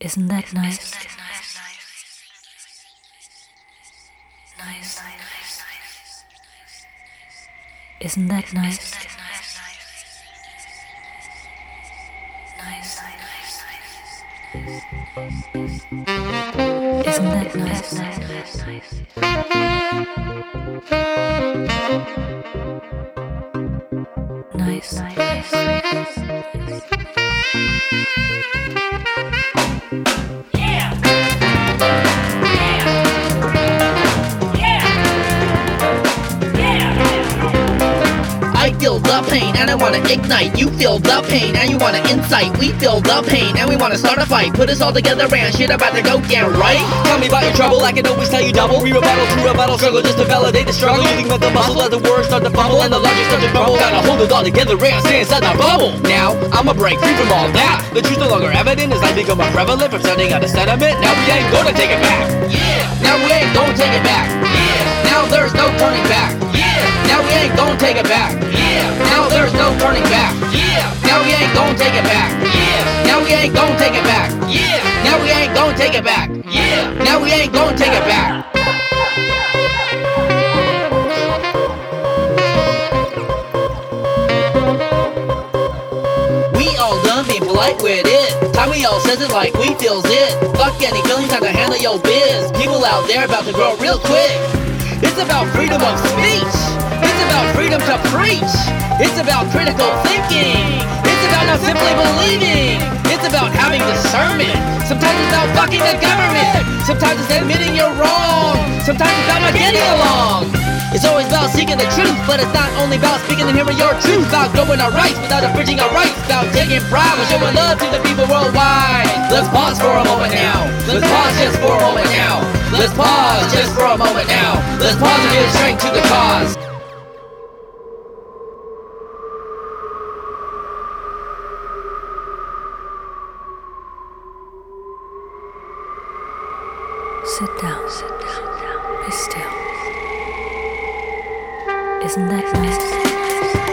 Isn't that nice? Nice. Nice. Nice. Isn't that nice? Nice. Isn't that nice? Nice. I feel the pain and I wanna ignite. You feel the pain and you wanna insight. We feel the pain and we wanna start a fight. Put us all together and shit about to go down, right? Tell me about your trouble, I can always tell you double. We rebuttal, true rebuttal, struggle just to validate the struggle. You think the muscle, let the words start to bubble, and the logic start to crumble. Gotta hold it all together and stay inside the bubble. Now, I'ma break free from all that. The truth no longer evident as I become more prevalent from sounding out a sentiment. Now we ain't gonna take it back. Yeah. Now we ain't gonna take it back. Yeah. Now there's no turning back. Yeah. Now we ain't gonna take it back. Yeah. Now we ain't gonna take it back. Yeah. Now we ain't gonna take it back. We all done being polite with it. Time we all says it like we feels it. Fuck any feelings, time to handle your biz. People out there about to grow real quick. It's about freedom of speech. It's about freedom to preach. It's about critical thinking. It's about not discernment. Sometimes it's about fucking the government. Sometimes it's admitting you're wrong. Sometimes it's about not getting along. It's always about seeking the truth, but it's not only about speaking and hearing your truth. About going our rights without infringing our rights. About taking pride and showing love to the people worldwide. Let's pause for a moment now. Let's pause just for a moment now. Let's pause just for a moment now. Let's pause and give strength to the cause. Sit down. Sit down. Be still. Isn't that nice?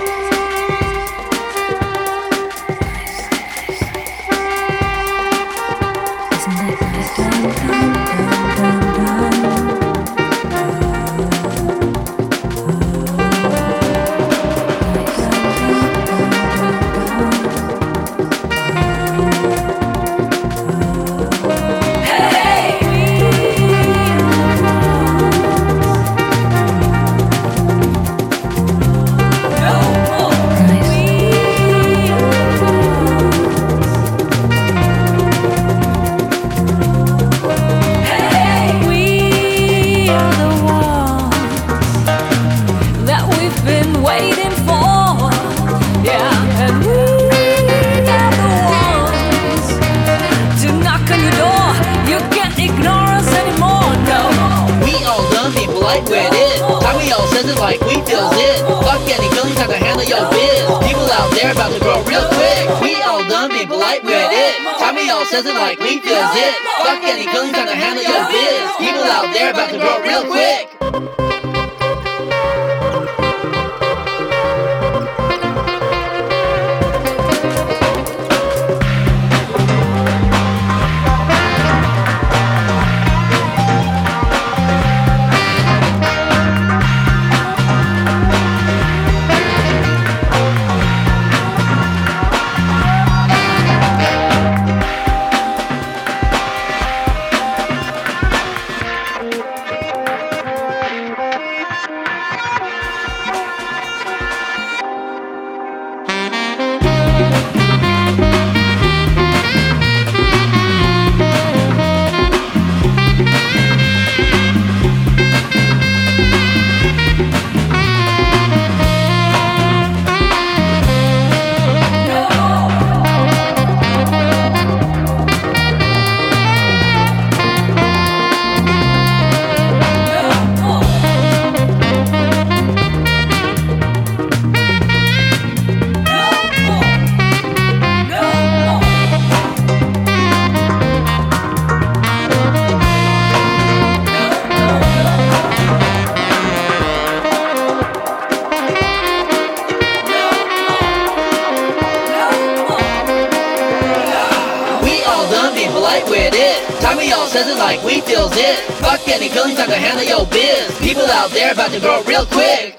Says it like we feels it. Fuck any feelings, time to handle your biz. People out there about to grow real quick. We all done being polite with it. We all says it like we feels it. Fuck any feelings, time to handle your biz. People out there about to grow real quick. It. Tommy all says it like we feels it. Fuck any feelings, time to handle your biz. People out there about to grow real quick.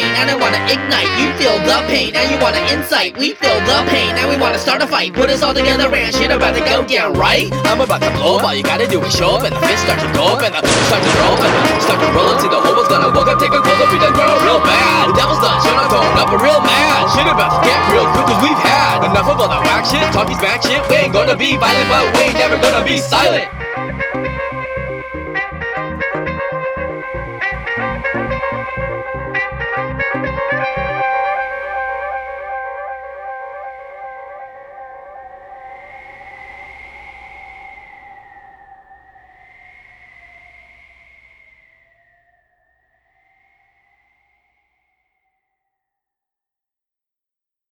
The pain and I wanna ignite. You feel the pain and you wanna insight. We feel the pain and we wanna start a fight. Put us all together and shit about to go down, right? I'm about to blow up, all you gotta do is show up And the fist start to go up and the start to roll And the start to roll up till the whole world's gonna woke up Take a close up, we done real bad The devil's done, shit, I'm going up a real mad Shit about to get real quick cause we've had Enough of all that whack shit, talking back shit We ain't gonna be violent but we ain't never gonna be silent